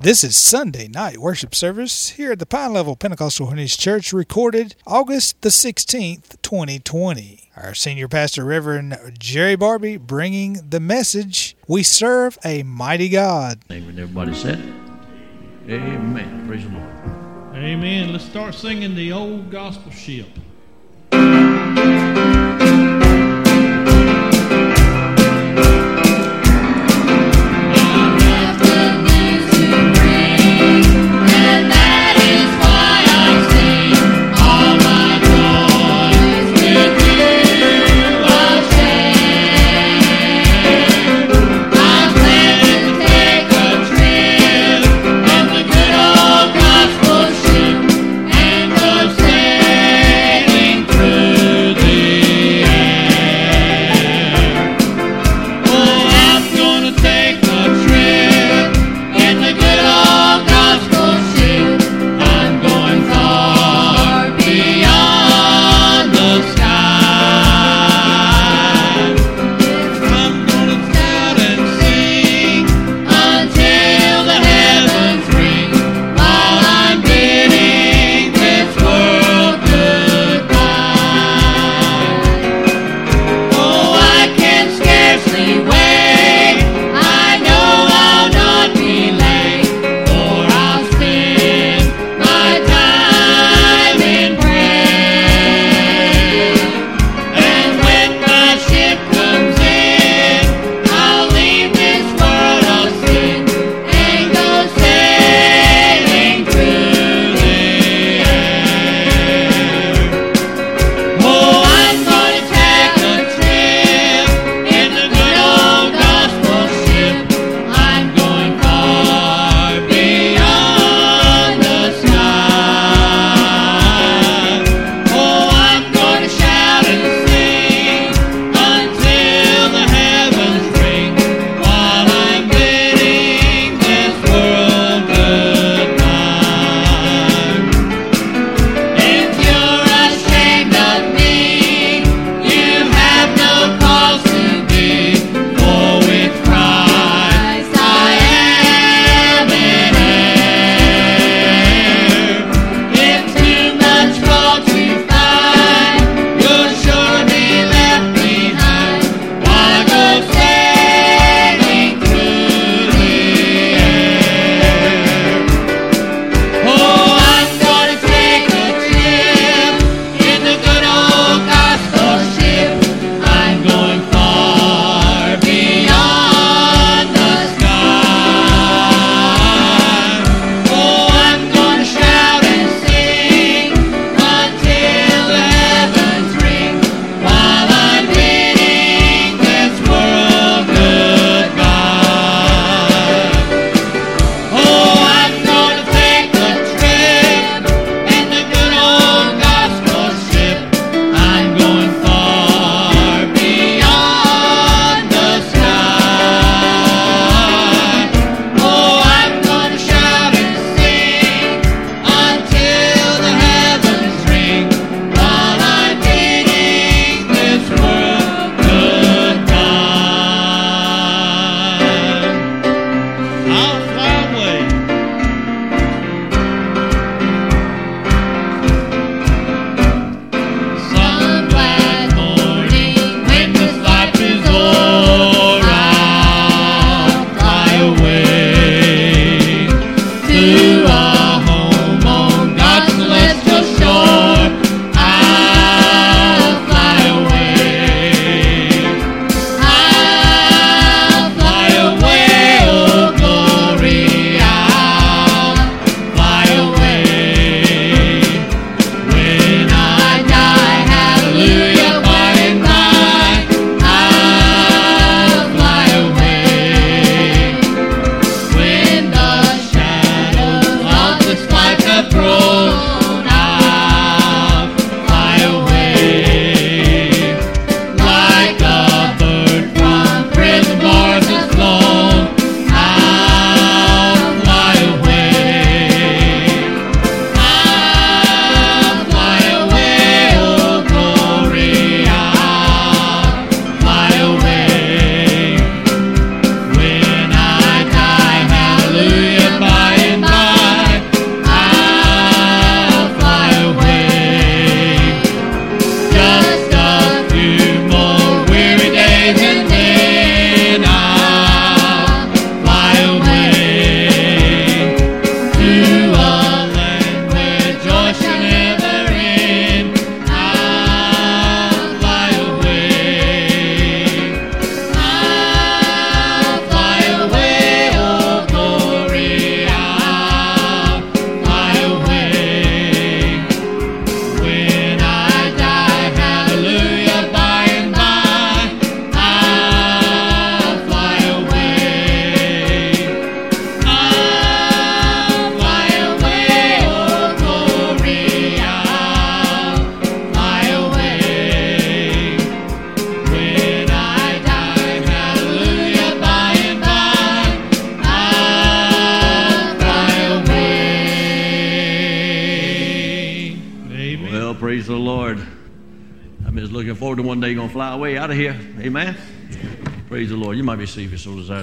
This is Sunday night worship service here at the Pine Level Pentecostal Holiness Church, recorded August the 16th, 2020. Our senior pastor, Reverend Jerry Barbee, bringing the message We serve a mighty God. And everybody said, Amen. Praise the Lord. Amen. Let's start singing the old gospel ship.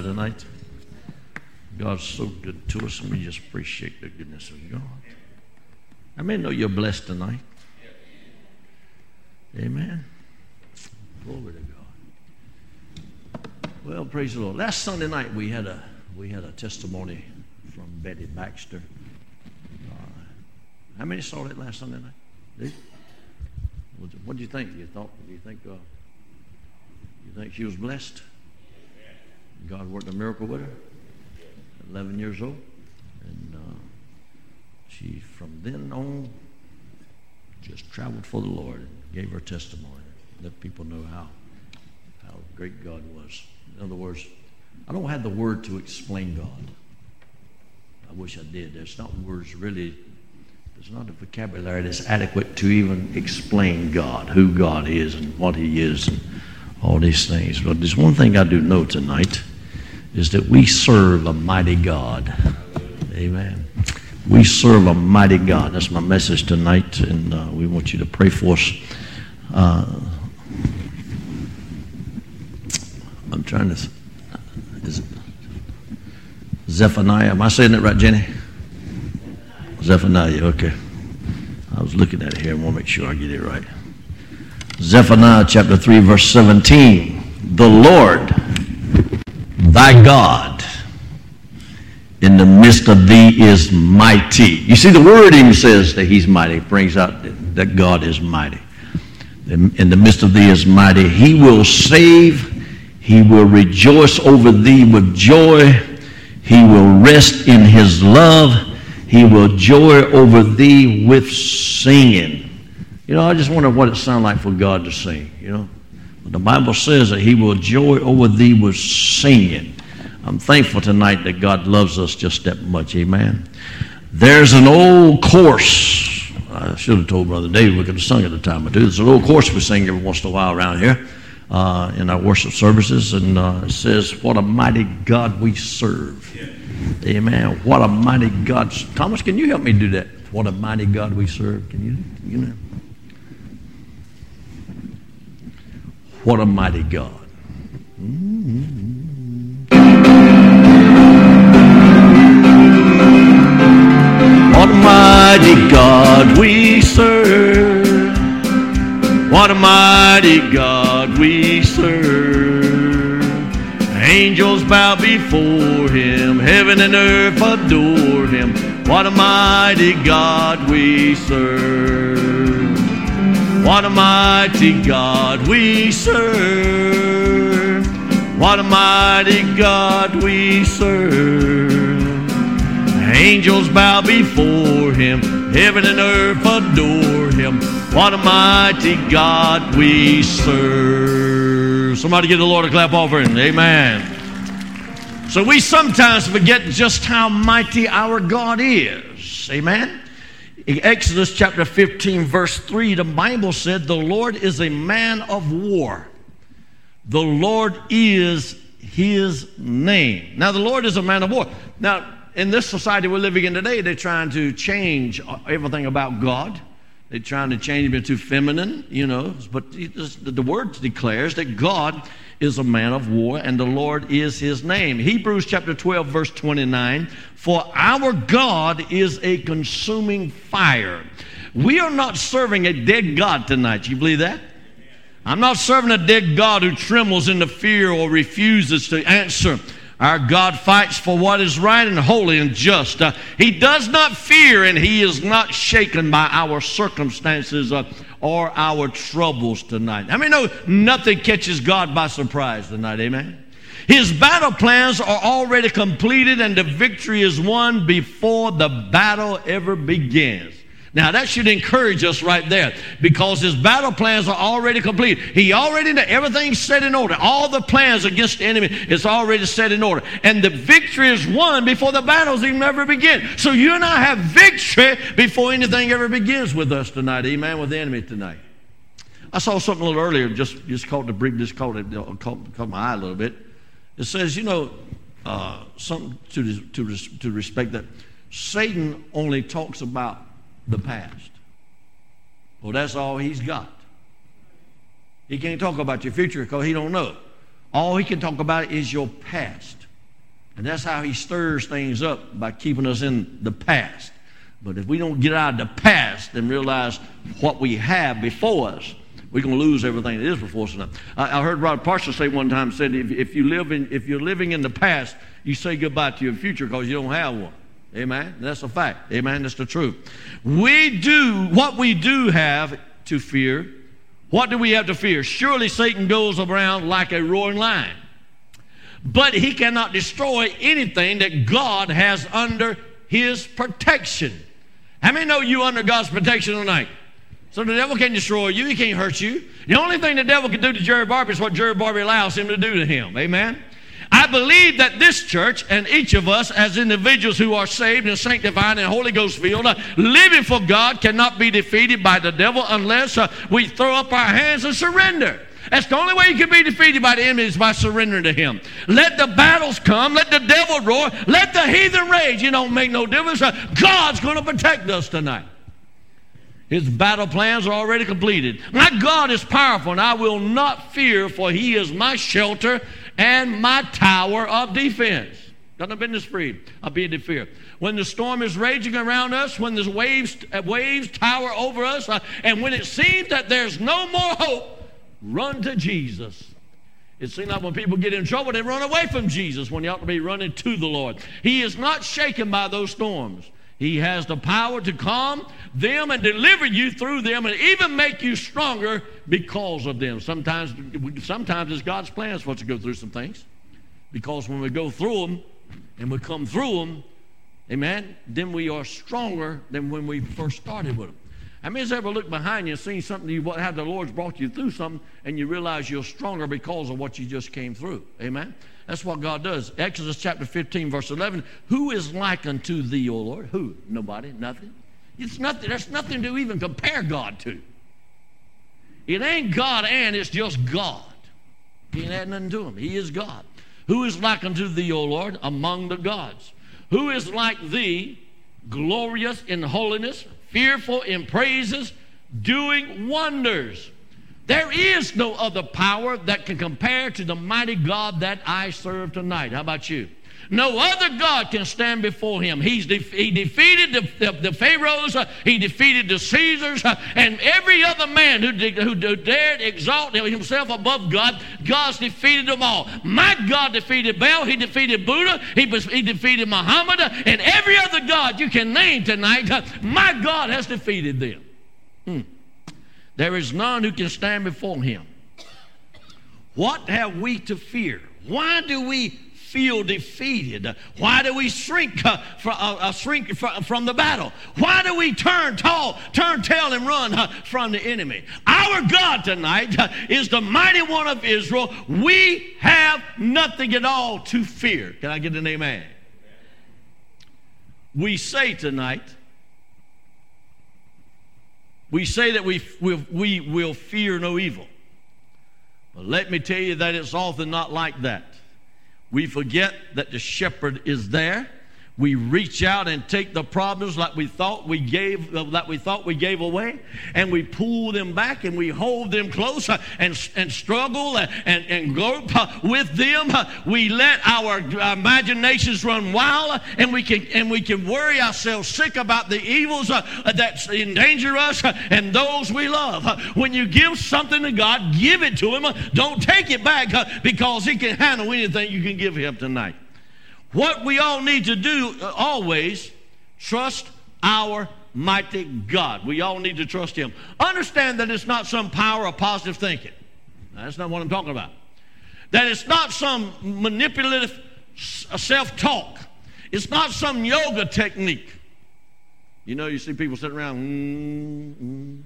Tonight. God's so good to us, and we just appreciate the goodness of God. I may know you're blessed tonight. Amen. Glory to God. Well, praise the Lord. Last Sunday night we had a we had a testimony from Betty Baxter. Uh, how many saw that last Sunday night? Did? What do you think? You thought? Do you think? Uh, you think she was blessed? God worked a miracle with her. 11 years old, and uh, she from then on just traveled for the Lord and gave her testimony, let people know how how great God was. In other words, I don't have the word to explain God. I wish I did. There's not words really. There's not a vocabulary that's adequate to even explain God, who God is, and what He is, and all these things. But there's one thing I do know tonight is that we serve a mighty God. Amen. We serve a mighty God. That's my message tonight, and uh, we want you to pray for us. Uh, I'm trying to. Is it Zephaniah? Am I saying it right, Jenny? Zephaniah, okay. I was looking at it here. I want to make sure I get it right. Zephaniah chapter 3, verse 17. The Lord thy God in the midst of thee is mighty. You see, the word even says that he's mighty, it brings out that God is mighty. In the midst of thee is mighty. He will save, he will rejoice over thee with joy, he will rest in his love, he will joy over thee with singing. You know, I just wonder what it sounds like for God to sing, you know. The Bible says that He will joy over thee with singing. I'm thankful tonight that God loves us just that much. Amen. There's an old chorus. I should have told Brother David we could have sung at a time or two. There's an old chorus we sing every once in a while around here uh, in our worship services, and uh, it says, "What a mighty God we serve." Amen. What a mighty God. Thomas, can you help me do that? What a mighty God we serve. Can you? You know. What a mighty God. What a mighty God we serve. What a mighty God we serve. Angels bow before him, heaven and earth adore him. What a mighty God we serve. What a mighty God we serve. What a mighty God we serve. Angels bow before him. Heaven and earth adore him. What a mighty God we serve. Somebody give the Lord a clap offering. Amen. So we sometimes forget just how mighty our God is. Amen. In Exodus chapter 15, verse 3, the Bible said, The Lord is a man of war. The Lord is his name. Now, the Lord is a man of war. Now, in this society we're living in today, they're trying to change everything about God. They're trying to change him into feminine, you know. But the word declares that God is a man of war and the Lord is his name. Hebrews chapter 12, verse 29 For our God is a consuming fire. We are not serving a dead God tonight. You believe that? I'm not serving a dead God who trembles in the fear or refuses to answer. Our God fights for what is right and holy and just. Uh, he does not fear and he is not shaken by our circumstances uh, or our troubles tonight. I mean, no, nothing catches God by surprise tonight. Amen. His battle plans are already completed and the victory is won before the battle ever begins. Now that should encourage us right there because his battle plans are already complete. He already know everything's set in order. All the plans against the enemy is already set in order. And the victory is won before the battles even ever begin. So you and I have victory before anything ever begins with us tonight. Amen. With the enemy tonight. I saw something a little earlier, just just caught the brick, just caught it, caught, caught my eye a little bit. It says, you know, uh, something to to to respect that Satan only talks about the past. Well, that's all he's got. He can't talk about your future because he don't know. All he can talk about is your past. And that's how he stirs things up by keeping us in the past. But if we don't get out of the past and realize what we have before us, we're going to lose everything that is before us. I, I heard Rod Parsons say one time, said, if, if, you live in, if you're living in the past, you say goodbye to your future because you don't have one. Amen? That's a fact. Amen? That's the truth. We do, what we do have to fear, what do we have to fear? Surely Satan goes around like a roaring lion but he cannot destroy anything that God has under his protection. How many know you under God's protection tonight? So the devil can't destroy you, he can't hurt you. The only thing the devil can do to Jerry Barbee is what Jerry Barbee allows him to do to him. Amen. I believe that this church and each of us as individuals who are saved and sanctified and Holy Ghost filled, uh, living for God, cannot be defeated by the devil unless uh, we throw up our hands and surrender. That's the only way you can be defeated by the enemy is by surrendering to him. Let the battles come. Let the devil roar. Let the heathen rage. You don't make no difference. God's going to protect us tonight. His battle plans are already completed. My God is powerful, and I will not fear, for he is my shelter and my tower of defense. Got no business free. I'll be in fear. When the storm is raging around us, when the waves, waves tower over us, uh, and when it seems that there's no more hope, Run to Jesus. It seems like when people get in trouble, they run away from Jesus when they ought to be running to the Lord. He is not shaken by those storms. He has the power to calm them and deliver you through them and even make you stronger because of them. Sometimes, sometimes it's God's plans for us to go through some things. Because when we go through them and we come through them, amen, then we are stronger than when we first started with them. How many has ever looked behind you and seen something you have the Lord's brought you through something and you realize you're stronger because of what you just came through? Amen. That's what God does. Exodus chapter 15, verse 11. Who is like unto thee, O Lord? Who? Nobody. Nothing. It's nothing. There's nothing to even compare God to. It ain't God and it's just God. He ain't had nothing to him. He is God. Who is like unto thee, O Lord, among the gods? Who is like thee, glorious in holiness, fearful in praises, doing wonders. There is no other power that can compare to the mighty God that I serve tonight. How about you? No other God can stand before him. He's de- he defeated the, the, the Pharaohs, uh, he defeated the Caesars, uh, and every other man who, de- who dared exalt himself above God, God's defeated them all. My God defeated Baal, he defeated Buddha, he, was, he defeated Muhammad, uh, and every other God you can name tonight, uh, my God has defeated them. Hmm. There is none who can stand before him. What have we to fear? Why do we feel defeated? Why do we shrink, uh, from, uh, uh, shrink from, the battle? Why do we turn tall, turn tail, and run uh, from the enemy? Our God tonight uh, is the mighty one of Israel. We have nothing at all to fear. Can I get an amen? We say tonight, we say that we, we, we will fear no evil. But let me tell you that it's often not like that. We forget that the shepherd is there. We reach out and take the problems like we thought we gave, uh, that we thought we gave away, and we pull them back and we hold them close uh, and, and struggle and, and, grope uh, with them. We let our imaginations run wild, and we can and we can worry ourselves sick about the evils that endanger us and those we love. When you give something to God, give it to Him. Don't take it back because He can handle anything you can give Him tonight. What we all need to do uh, always, trust our mighty God. We all need to trust Him. Understand that it's not some power of positive thinking. That's not what I'm talking about. That it's not some manipulative uh, self talk. It's not some yoga technique. You know, you see people sitting around. Mm,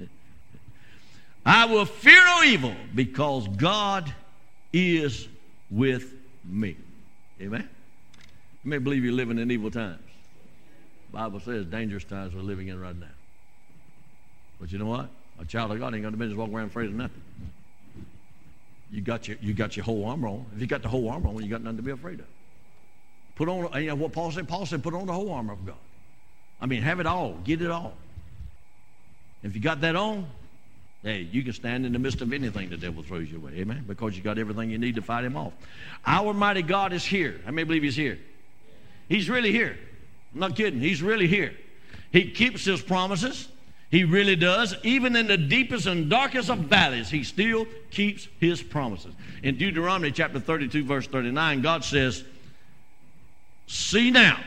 mm. I will fear no evil because God is with me. Amen? You may believe you're living in evil times. The Bible says dangerous times we're living in right now. But you know what? A child of God ain't going to business walking around afraid of nothing. You got your, you got your whole armor on. If you got the whole armor on, you got nothing to be afraid of. Put on, you know what Paul said? Paul said, put on the whole armor of God. I mean, have it all. Get it all. If you got that on, hey, you can stand in the midst of anything the devil throws your way. Amen? Because you got everything you need to fight him off. Our mighty God is here. I may believe he's here. He's really here. I'm not kidding. He's really here. He keeps his promises. He really does. Even in the deepest and darkest of valleys, he still keeps his promises. In Deuteronomy chapter 32, verse 39, God says, See now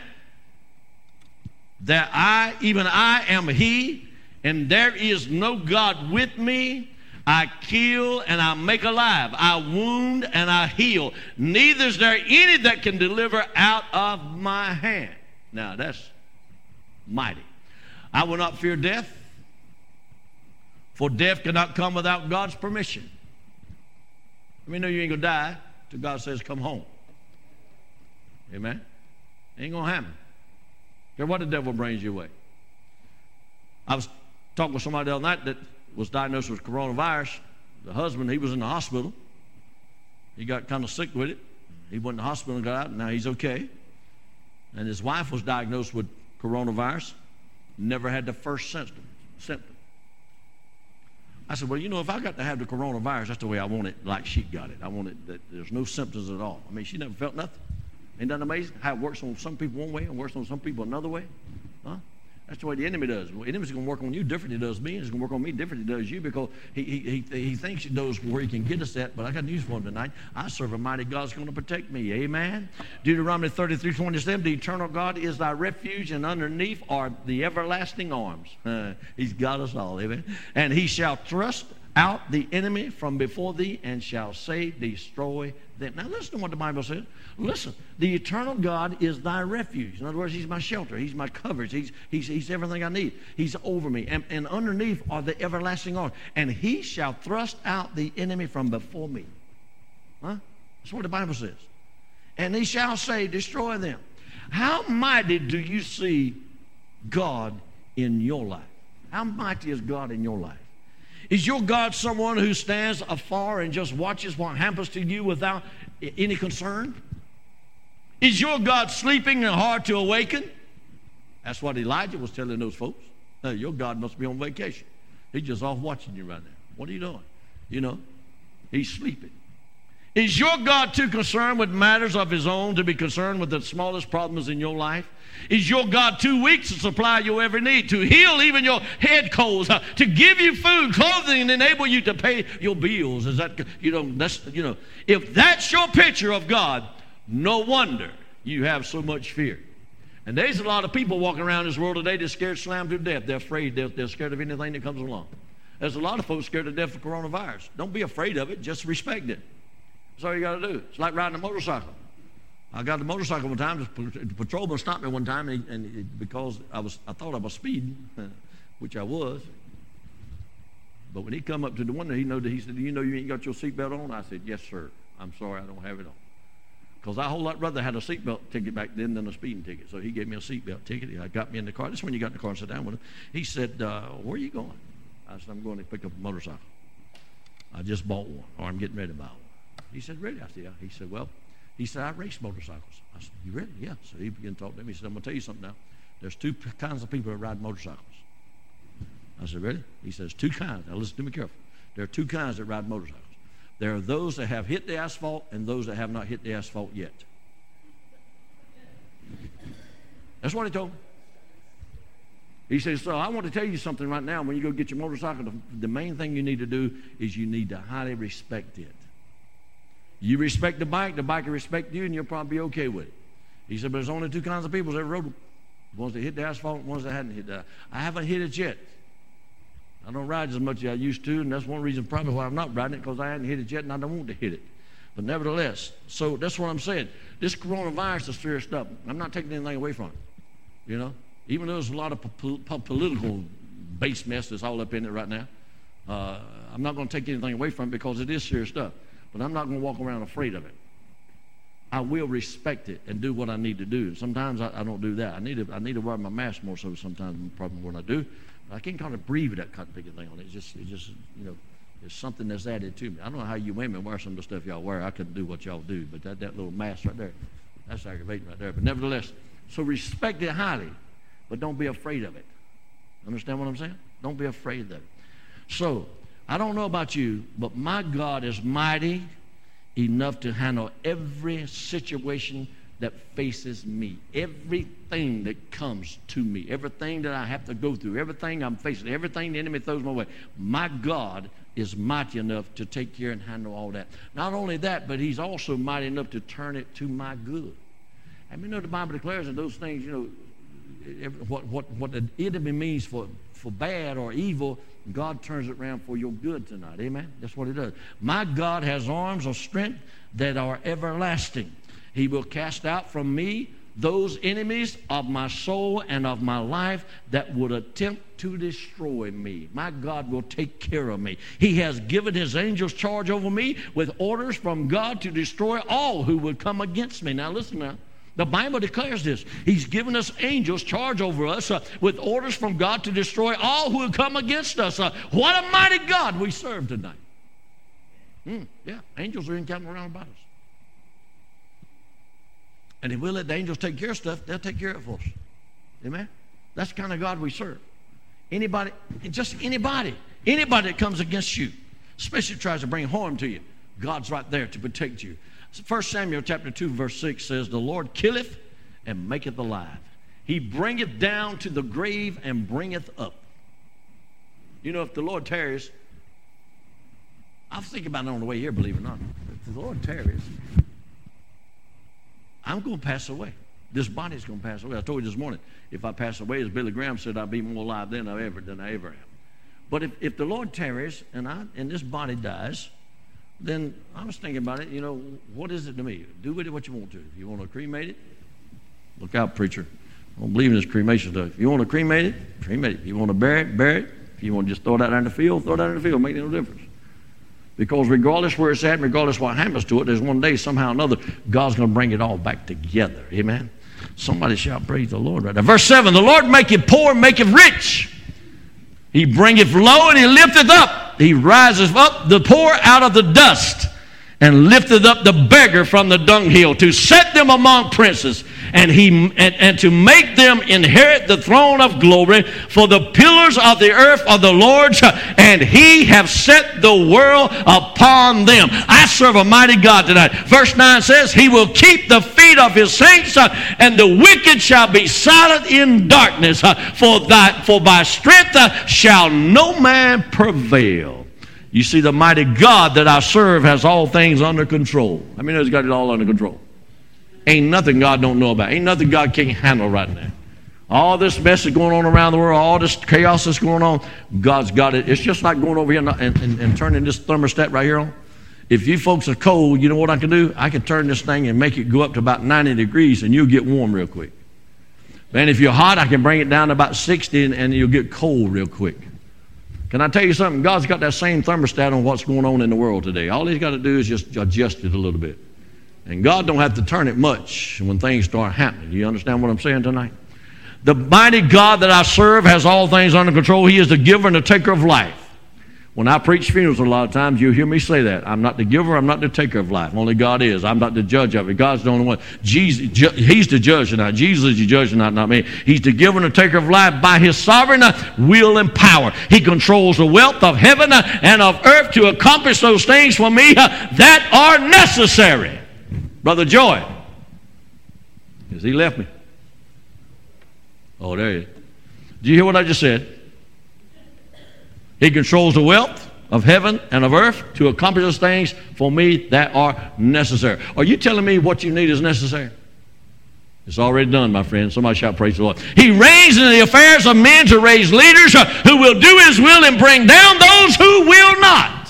that I, even I, am he, and there is no God with me. I kill and I make alive. I wound and I heal. Neither is there any that can deliver out of my hand. Now that's mighty. I will not fear death, for death cannot come without God's permission. Let me know you ain't gonna die till God says, Come home. Amen. Ain't gonna happen. Care what the devil brings your way. I was talking with somebody the other night that was diagnosed with coronavirus. The husband, he was in the hospital. He got kind of sick with it. He went to the hospital and got out, and now he's okay. And his wife was diagnosed with coronavirus, never had the first symptom. symptom. I said, Well, you know, if I got to have the coronavirus, that's the way I want it, like she got it. I want it that there's no symptoms at all. I mean, she never felt nothing. Ain't that amazing? How it works on some people one way and works on some people another way? Huh? That's the way the enemy does. The enemy's going to work on you different than he does me, he's going to work on me different than he does you because he, he, he, he thinks he knows where he can get us at. But I got news for him tonight. I serve a mighty God that's going to protect me. Amen. Deuteronomy 33 27, the eternal God is thy refuge, and underneath are the everlasting arms. Uh, he's got us all. Amen. And he shall thrust out the enemy from before thee and shall say, Destroy them. Now, listen to what the Bible says. Listen, the eternal God is thy refuge. In other words, He's my shelter. He's my coverage. He's, he's, he's everything I need. He's over me. And, and underneath are the everlasting arms. And He shall thrust out the enemy from before me. Huh? That's what the Bible says. And He shall say, Destroy them. How mighty do you see God in your life? How mighty is God in your life? Is your God someone who stands afar and just watches what happens to you without any concern? Is your God sleeping and hard to awaken? That's what Elijah was telling those folks. Hey, your God must be on vacation. He's just off watching you right now. What are you doing? You know, he's sleeping. Is your God too concerned with matters of his own to be concerned with the smallest problems in your life? Is your God too weak to supply your every need, to heal even your head colds, uh, to give you food, clothing, and enable you to pay your bills? Is that, you know, that's, you know, if that's your picture of God, no wonder you have so much fear. And there's a lot of people walking around this world today that's scared slammed to death. They're afraid. They're, they're scared of anything that comes along. There's a lot of folks scared to death of coronavirus. Don't be afraid of it. Just respect it. That's all you got to do. It's like riding a motorcycle. I got the motorcycle one time. The patrolman stopped me one time, and, and he, because I was, I thought I was speeding, which I was. But when he come up to the window, he know that he said, "Do you know you ain't got your seatbelt on?" I said, "Yes, sir. I'm sorry, I don't have it on." Because I whole lot rather had a seatbelt ticket back then than a speeding ticket. So he gave me a seatbelt ticket. He got me in the car. This is when you got in the car and sat down with him. He said, uh, "Where are you going?" I said, "I'm going to pick up a motorcycle. I just bought one, or I'm getting ready to buy one." He said, Really? I said, Yeah. He said, Well, he said, I race motorcycles. I said, You really? Yeah. So he began to talk to me. He said, I'm going to tell you something now. There's two kinds of people that ride motorcycles. I said, Really? He says, Two kinds. Now listen to me carefully. There are two kinds that ride motorcycles. There are those that have hit the asphalt and those that have not hit the asphalt yet. That's what he told me. He says, So I want to tell you something right now. When you go get your motorcycle, the, the main thing you need to do is you need to highly respect it. You respect the bike, the bike will respect you, and you'll probably be okay with it. He said, but there's only two kinds of people that rode. Ones that hit the asphalt, ones that hadn't hit that. I haven't hit it yet. I don't ride as much as I used to, and that's one reason probably why I'm not riding it, because I hadn't hit it yet, and I don't want to hit it. But nevertheless, so that's what I'm saying. This coronavirus is serious stuff. I'm not taking anything away from it. You know, even though there's a lot of po- po- political base mess that's all up in it right now, uh, I'm not going to take anything away from it because it is serious stuff. But I'm not going to walk around afraid of it. I will respect it and do what I need to do. Sometimes I, I, don't do that. I need to I need to wear my mask more so sometimes probably when I do. But I can't kind of breathe that kind of big thing on it. It's just it's just you know it's something that's added to me. I don't know how you women wear some of the stuff y'all wear. I couldn't do what y'all do, but that, that little mask right there, that's aggravating right there. But nevertheless, so respect it highly. But don't be afraid of it. Understand what I'm saying? Don't be afraid of it. So, I don't know about you, but my God is mighty enough to handle every situation that faces me, everything that comes to me, everything that I have to go through, everything I'm facing, everything the enemy throws my way. My God is mighty enough to take care and handle all that. Not only that, but He's also mighty enough to turn it to my good. And you know the Bible declares that those things, you know, what, what, what the enemy means for, for bad or evil, God turns it around for your good tonight. Amen? That's what He does. My God has arms of strength that are everlasting. He will cast out from me those enemies of my soul and of my life that would attempt to destroy me. My God will take care of me. He has given his angels charge over me with orders from God to destroy all who would come against me. Now, listen now. The Bible declares this. He's given us angels charge over us uh, with orders from God to destroy all who come against us. Uh, what a mighty God we serve tonight. Mm, yeah, angels are encamping around about us. And if we let the angels take care of stuff, they'll take care of it for us. Amen? That's the kind of God we serve. Anybody, just anybody, anybody that comes against you, especially tries to bring harm to you, God's right there to protect you. 1 Samuel chapter 2, verse 6 says, The Lord killeth and maketh alive. He bringeth down to the grave and bringeth up. You know, if the Lord tarries, I was thinking about it on the way here, believe it or not. If the Lord tarries, I'm going to pass away. This body's going to pass away. I told you this morning, if I pass away, as Billy Graham said, I'll be more alive than I ever than I ever am. But if, if the Lord tarries and I and this body dies, then I was thinking about it. You know, what is it to me? Do with it what you want to. If you want to cremate it, look out, preacher. I don't believe in this cremation stuff. If you want to cremate it, cremate it. If you want to bury it, bury it. If you want to just throw it out in the field, throw it out in the field. Make no difference. Because regardless where it's at, regardless what happens to it, there's one day, somehow or another, God's going to bring it all back together. Amen. Somebody shout, Praise the Lord right now. Verse 7 The Lord maketh poor, maketh rich. He bringeth low and he lifteth up. He rises up the poor out of the dust and lifteth up the beggar from the dunghill to set them among princes and he and, and to make them inherit the throne of glory for the pillars of the earth are the lord's and he have set the world upon them i serve a mighty god tonight verse 9 says he will keep the feet of his saints and the wicked shall be silent in darkness for that for by strength shall no man prevail you see, the mighty God that I serve has all things under control. I mean, he's got it all under control. Ain't nothing God don't know about. Ain't nothing God can't handle right now. All this mess is going on around the world, all this chaos that's going on, God's got it. It's just like going over here and, and, and turning this thermostat right here on. If you folks are cold, you know what I can do? I can turn this thing and make it go up to about 90 degrees and you'll get warm real quick. And if you're hot, I can bring it down to about 60 and, and you'll get cold real quick. Can I tell you something? God's got that same thermostat on what's going on in the world today. All He's got to do is just adjust it a little bit. And God don't have to turn it much when things start happening. Do you understand what I'm saying tonight? The mighty God that I serve has all things under control. He is the giver and the taker of life. When I preach funerals, a lot of times you'll hear me say that. I'm not the giver, I'm not the taker of life. Only God is. I'm not the judge of it. God's the only one. Jesus, ju- he's the judge tonight. Jesus is the judge tonight, not me. He's the giver and the taker of life by his sovereign will and power. He controls the wealth of heaven and of earth to accomplish those things for me that are necessary. Brother Joy, has he left me? Oh, there he is. Do you hear what I just said? He controls the wealth of heaven and of earth to accomplish those things for me that are necessary. Are you telling me what you need is necessary? It's already done, my friend. Somebody shout, Praise the Lord. He reigns in the affairs of men to raise leaders who will do his will and bring down those who will not.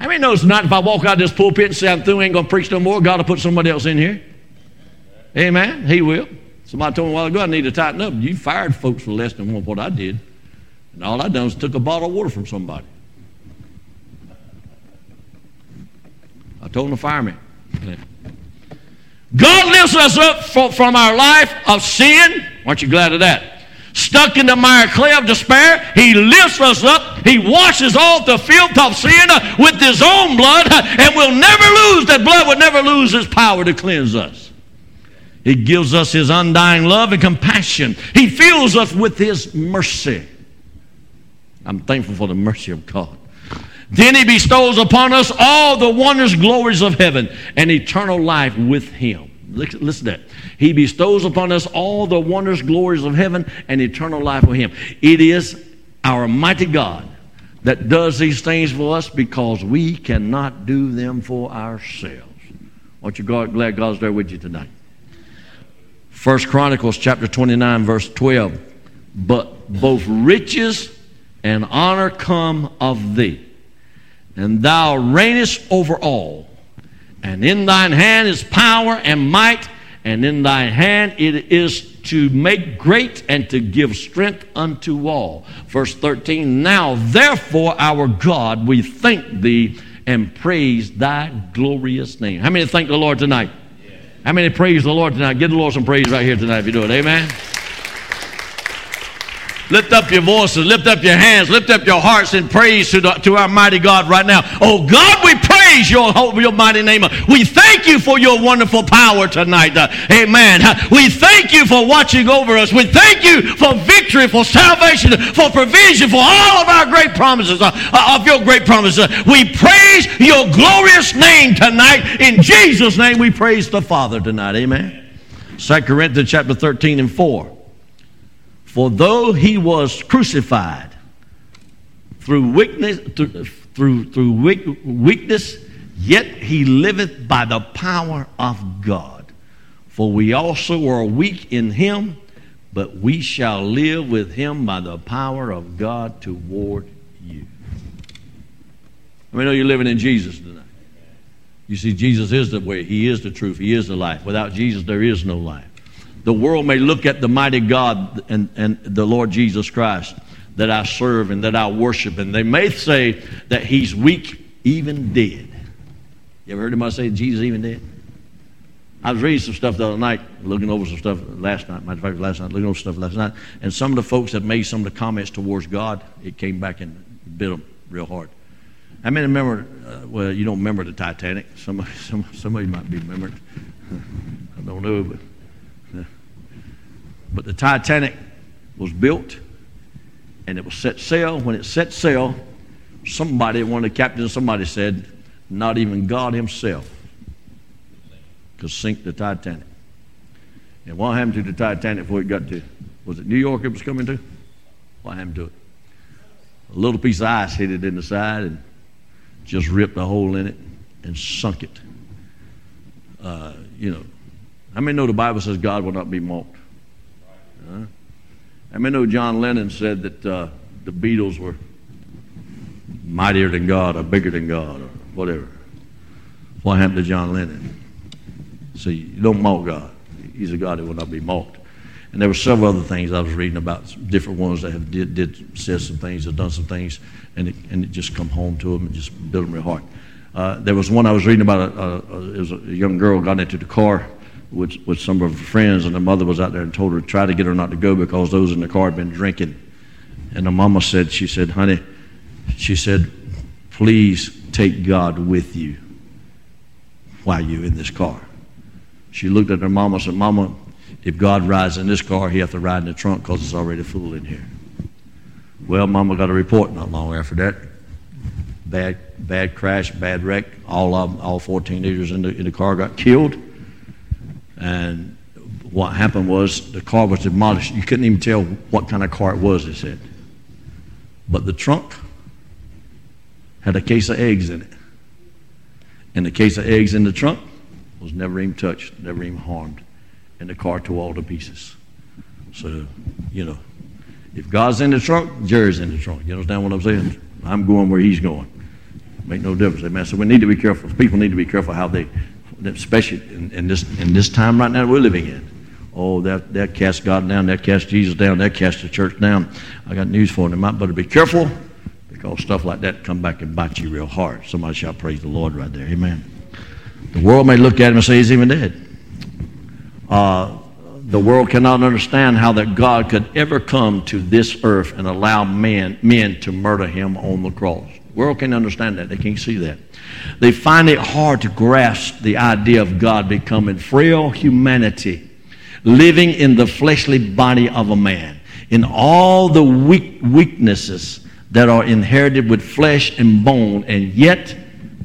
I mean, knows not if I walk out this pulpit and say I'm through, ain't going to preach no more, God will put somebody else in here. Amen. He will. Somebody told me a while ago I need to tighten up. You fired folks for less than what I did. And all I done was took a bottle of water from somebody. I told them to fire me. God lifts us up from our life of sin. Aren't you glad of that? Stuck in the mire clay of despair, He lifts us up. He washes off the filth of sin uh, with His own blood, uh, and we'll never lose that blood. Will never lose His power to cleanse us. He gives us His undying love and compassion. He fills us with His mercy. I'm thankful for the mercy of God. Then He bestows upon us all the wondrous glories of heaven and eternal life with Him. Listen to that. He bestows upon us all the wondrous glories of heaven and eternal life with Him. It is our mighty God that does these things for us because we cannot do them for ourselves. Aren't you glad God's there with you tonight? First Chronicles chapter 29, verse 12. But both riches and honor come of thee, and thou reignest over all. And in thine hand is power and might, and in thine hand it is to make great and to give strength unto all. Verse 13 Now therefore, our God, we thank thee and praise thy glorious name. How many thank the Lord tonight? How many praise the Lord tonight? Give the Lord some praise right here tonight if you do it. Amen. Lift up your voices, lift up your hands, lift up your hearts in praise to, the, to our mighty God right now. Oh God, we praise your, your mighty name. We thank you for your wonderful power tonight. Amen. We thank you for watching over us. We thank you for victory, for salvation, for provision, for all of our great promises, uh of your great promises. We praise your glorious name tonight. In Jesus' name, we praise the Father tonight. Amen. 2 Corinthians chapter 13 and 4. For though he was crucified through weakness, through, through, through weakness, yet he liveth by the power of God. For we also are weak in him, but we shall live with him by the power of God toward you. I mean, know you're living in Jesus tonight. You see, Jesus is the way, He is the truth, He is the life. Without Jesus, there is no life. The world may look at the mighty God and, and the Lord Jesus Christ that I serve and that I worship, and they may say that he's weak, even dead. You ever heard anybody say Jesus even dead? I was reading some stuff the other night, looking over some stuff last night. Matter of fact, last night, looking over stuff last night, and some of the folks that made some of the comments towards God, it came back and bit them real hard. I mean, remember, uh, well, you don't remember the Titanic. Somebody, some, somebody might be remembered. I don't know, but but the Titanic was built and it was set sail. When it set sail, somebody, one of the captains, somebody said, not even God Himself could sink the Titanic. And what happened to the Titanic before it got to? Was it New York it was coming to? What happened to it? A little piece of ice hit it in the side and just ripped a hole in it and sunk it. Uh, you know, how many know the Bible says God will not be mocked? I mean, know John Lennon said that uh, the Beatles were mightier than God or bigger than God or whatever. What happened to John Lennon? See, you don't mock God. He's a God that will not be mocked. And there were several other things I was reading about, different ones that have did, did said some things, have done some things, and it, and it just come home to them and just built them real hard. Uh, there was one I was reading about. A, a, a, a young girl got into the car with, with some of her friends, and the mother was out there and told her to try to get her not to go because those in the car had been drinking. And the mama said, she said, honey, she said, please take God with you while you're in this car. She looked at her mama and said, Mama, if God rides in this car, he have to ride in the trunk because it's already full in here. Well, Mama got a report not long after that. Bad, bad crash, bad wreck. All of all 14 leaders in the, in the car got killed. And what happened was the car was demolished. You couldn't even tell what kind of car it was, they said. But the trunk had a case of eggs in it. And the case of eggs in the trunk was never even touched, never even harmed. And the car tore all to pieces. So, you know, if God's in the trunk, Jerry's in the trunk. You understand what I'm saying? I'm going where he's going. Make no difference. Amen. So we need to be careful. People need to be careful how they especially in, in, this, in this time right now we're living in. Oh, that, that cast God down, they'll cast Jesus down, they'll cast the church down. I got news for them. Might better be careful because stuff like that come back and bite you real hard. Somebody shall praise the Lord right there. Amen. The world may look at him and say he's even dead. Uh, the world cannot understand how that God could ever come to this earth and allow men, men to murder him on the cross. The world can't understand that. They can't see that. They find it hard to grasp the idea of God becoming frail humanity living in the fleshly body of a man, in all the weak weaknesses that are inherited with flesh and bone, and yet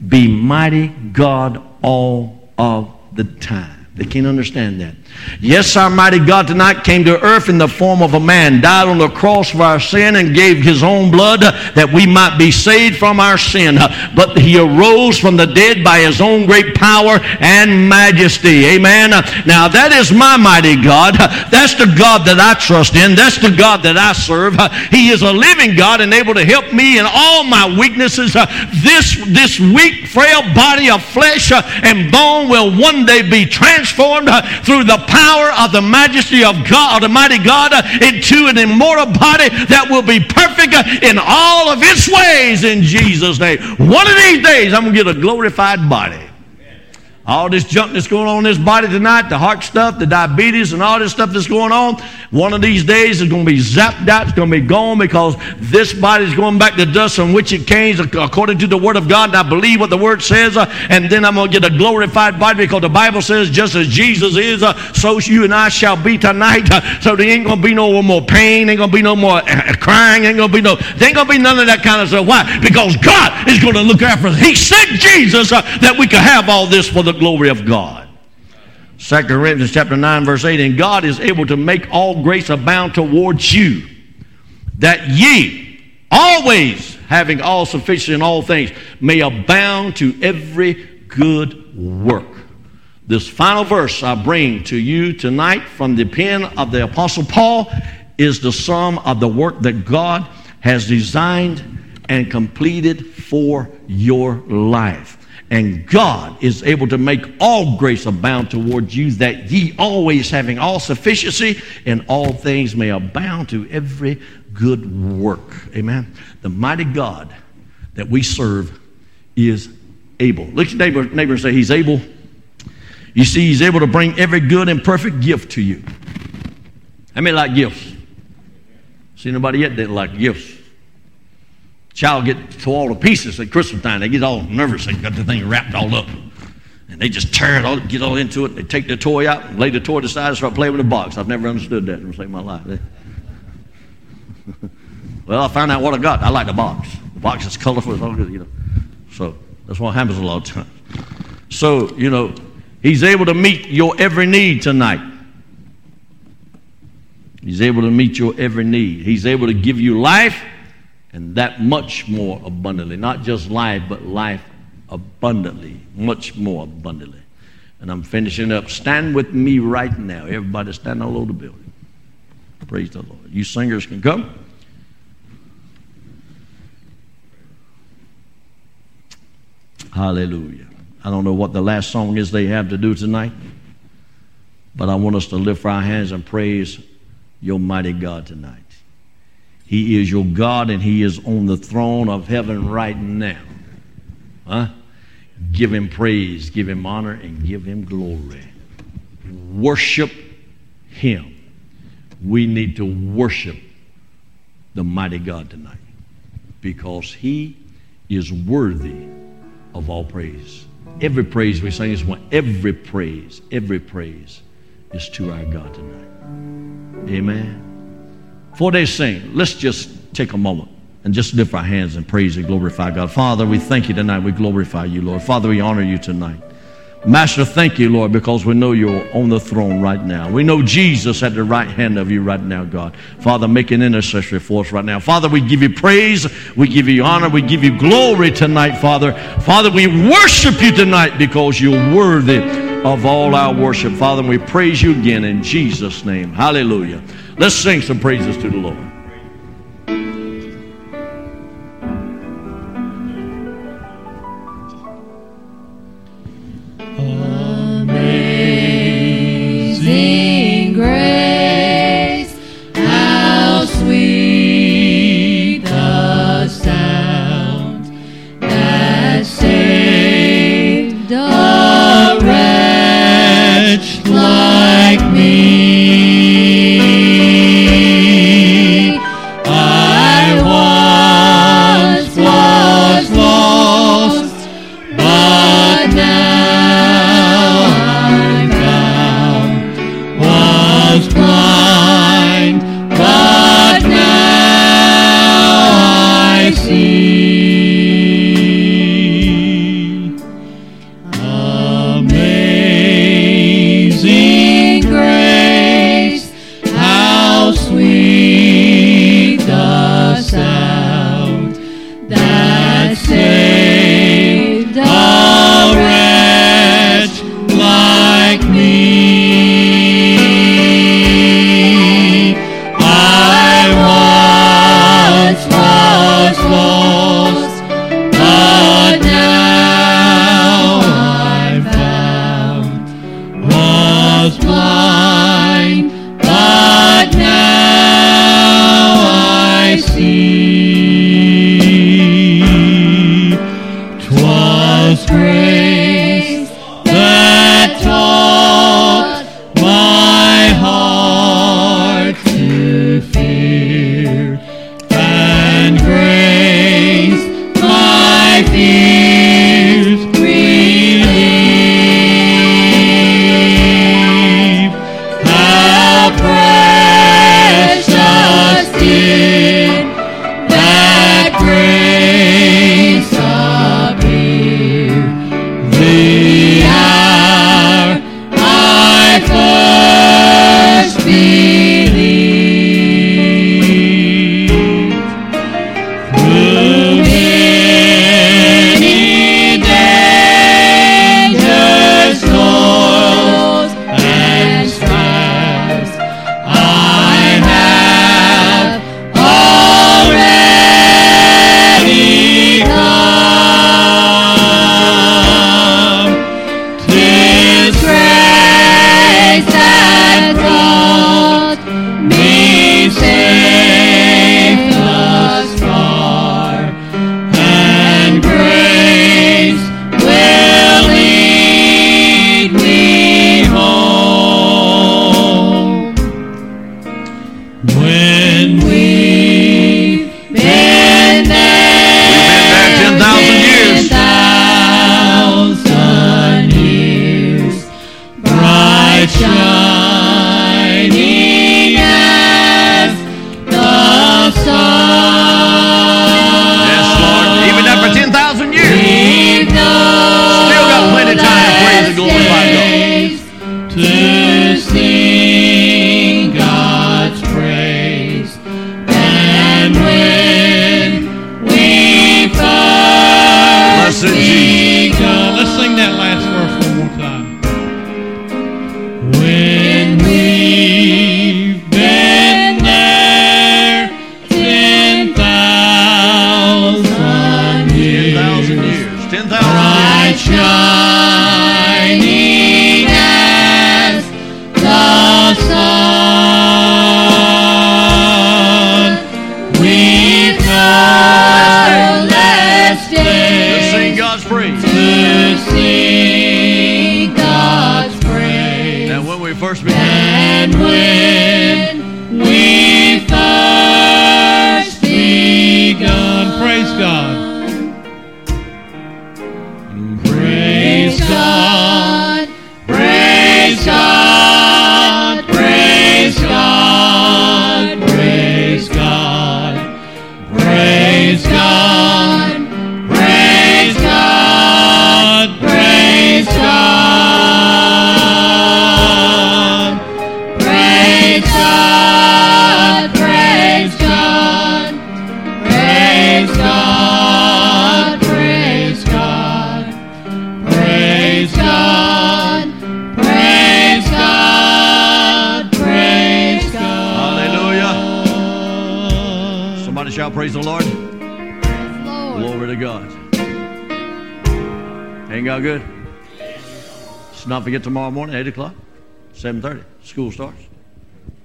be mighty God all of the time. They can't understand that. Yes, our mighty God tonight came to earth in the form of a man, died on the cross for our sin, and gave his own blood that we might be saved from our sin. But he arose from the dead by his own great power and majesty. Amen. Now, that is my mighty God. That's the God that I trust in. That's the God that I serve. He is a living God and able to help me in all my weaknesses. This, this weak, frail body of flesh and bone will one day be transformed through the power of the majesty of God, of the mighty God, into an immortal body that will be perfect in all of its ways in Jesus' name. One of these days, I'm going to get a glorified body. All this junk that's going on in this body tonight, the heart stuff, the diabetes, and all this stuff that's going on, one of these days is going to be zapped out. It's going to be gone because this body is going back to dust from which it came according to the Word of God. And I believe what the Word says. Uh, and then I'm going to get a glorified body because the Bible says, just as Jesus is, uh, so you and I shall be tonight. Uh, so there ain't going to be no more pain, ain't going to be no more uh, crying, ain't going to be no, there ain't going to be none of that kind of stuff. Why? Because God is going to look after us. He sent Jesus uh, that we could have all this for the the glory of God. 2 Corinthians chapter 9, verse 8, and God is able to make all grace abound towards you, that ye always having all sufficient in all things may abound to every good work. This final verse I bring to you tonight from the pen of the Apostle Paul is the sum of the work that God has designed and completed for your life. And God is able to make all grace abound towards you, that ye always having all sufficiency in all things may abound to every good work. Amen. The mighty God that we serve is able. Look at your neighbor, neighbor and say, He's able. You see, He's able to bring every good and perfect gift to you. How many like gifts? See nobody yet that like gifts? Child get to all the pieces at Christmas time. They get all nervous. They got the thing wrapped all up. And they just tear it all, get all into it. They take the toy out, and lay the toy aside, and start playing with the box. I've never understood that in my life. well, I found out what I got. I like the box. The box is colorful. It's all good, you know. So that's what happens a lot of times. So, you know, he's able to meet your every need tonight. He's able to meet your every need. He's able to give you life and that much more abundantly. Not just life, but life abundantly, much more abundantly. And I'm finishing up. Stand with me right now. Everybody stand all over the building. Praise the Lord. You singers can come. Hallelujah. I don't know what the last song is they have to do tonight, but I want us to lift our hands and praise your mighty God tonight. He is your God and He is on the throne of heaven right now. Huh? Give Him praise, give Him honor, and give Him glory. Worship Him. We need to worship the mighty God tonight because He is worthy of all praise. Every praise we sing is one. Every praise, every praise is to our God tonight. Amen. Before they sing, let's just take a moment and just lift our hands and praise and glorify God. Father, we thank you tonight. We glorify you, Lord. Father, we honor you tonight. Master, thank you, Lord, because we know you're on the throne right now. We know Jesus at the right hand of you right now, God. Father, make an intercessory for us right now. Father, we give you praise, we give you honor, we give you glory tonight, Father. Father, we worship you tonight because you're worthy of all our worship. Father, we praise you again in Jesus' name. Hallelujah. Let's sing some praises to the Lord. Free. get tomorrow morning, 8 o'clock, 7.30. School starts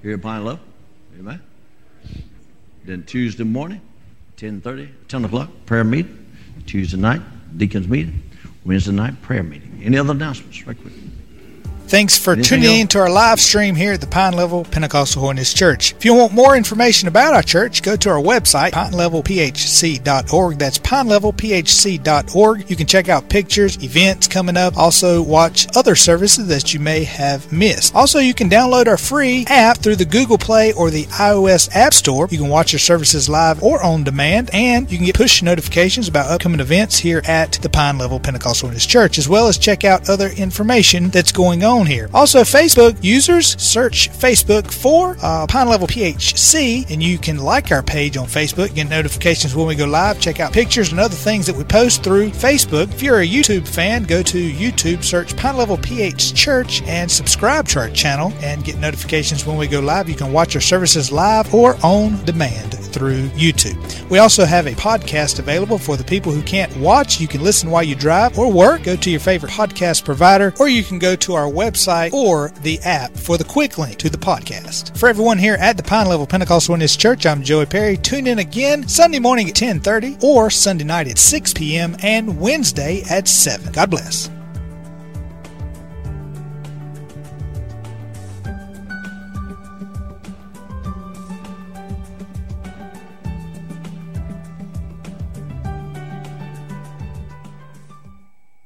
here at Pine Level. Amen. Then Tuesday morning, 10.30, 10 o'clock, prayer meeting. Tuesday night, deacons meeting. Wednesday night, prayer meeting. Any other announcements? Right quick. Thanks for Anything tuning else? in to our live stream here at the Pine Level Pentecostal Holiness Church. If you want more information about our church, go to our website, pinelevelphc.org. That's pinelevelphc.org. You can check out pictures, events coming up, also watch other services that you may have missed. Also, you can download our free app through the Google Play or the iOS App Store. You can watch your services live or on demand, and you can get push notifications about upcoming events here at the Pine Level Pentecostal Holiness Church, as well as check out other information that's going on here. Also, Facebook users search Facebook for uh, Pine Level PHC, and you can like our page on Facebook, get notifications when we go live, check out pictures and other things that we post through Facebook. If you're a YouTube fan, go to YouTube, search Pine Level PH Church, and subscribe to our channel and get notifications when we go live. You can watch our services live or on demand through YouTube. We also have a podcast available for the people who can't watch. You can listen while you drive or work. Go to your favorite podcast provider, or you can go to our website or the app for the quick link to the podcast. For everyone here at the Pine Level Pentecostal Holiness Church, I'm Joey Perry. Tune in again Sunday morning at 10:30 or Sunday night at 6 p.m. and Wednesday at 7. God bless.